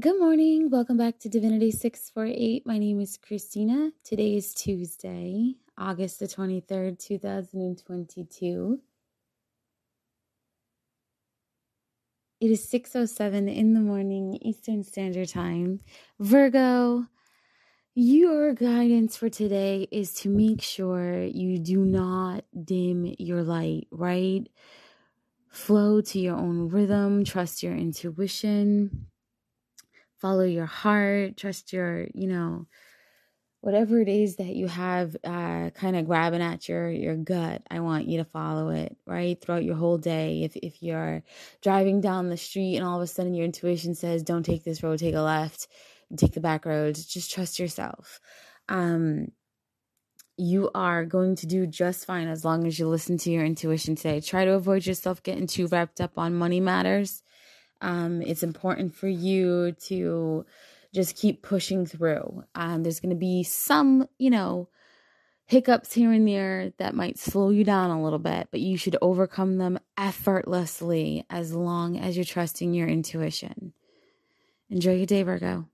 Good morning. Welcome back to Divinity 648. My name is Christina. Today is Tuesday, August the 23rd, 2022. It is 6:07 in the morning Eastern Standard Time. Virgo, your guidance for today is to make sure you do not dim your light, right? Flow to your own rhythm, trust your intuition follow your heart, trust your, you know, whatever it is that you have uh, kind of grabbing at your your gut i want you to follow it right throughout your whole day. If if you're driving down the street and all of a sudden your intuition says don't take this road take a left take the back roads just trust yourself. Um you are going to do just fine as long as you listen to your intuition today try to avoid yourself getting too wrapped up on money matters um, it's important for you to just keep pushing through. Um, there's going to be some, you know, hiccups here and there that might slow you down a little bit, but you should overcome them effortlessly as long as you're trusting your intuition. Enjoy your day, Virgo.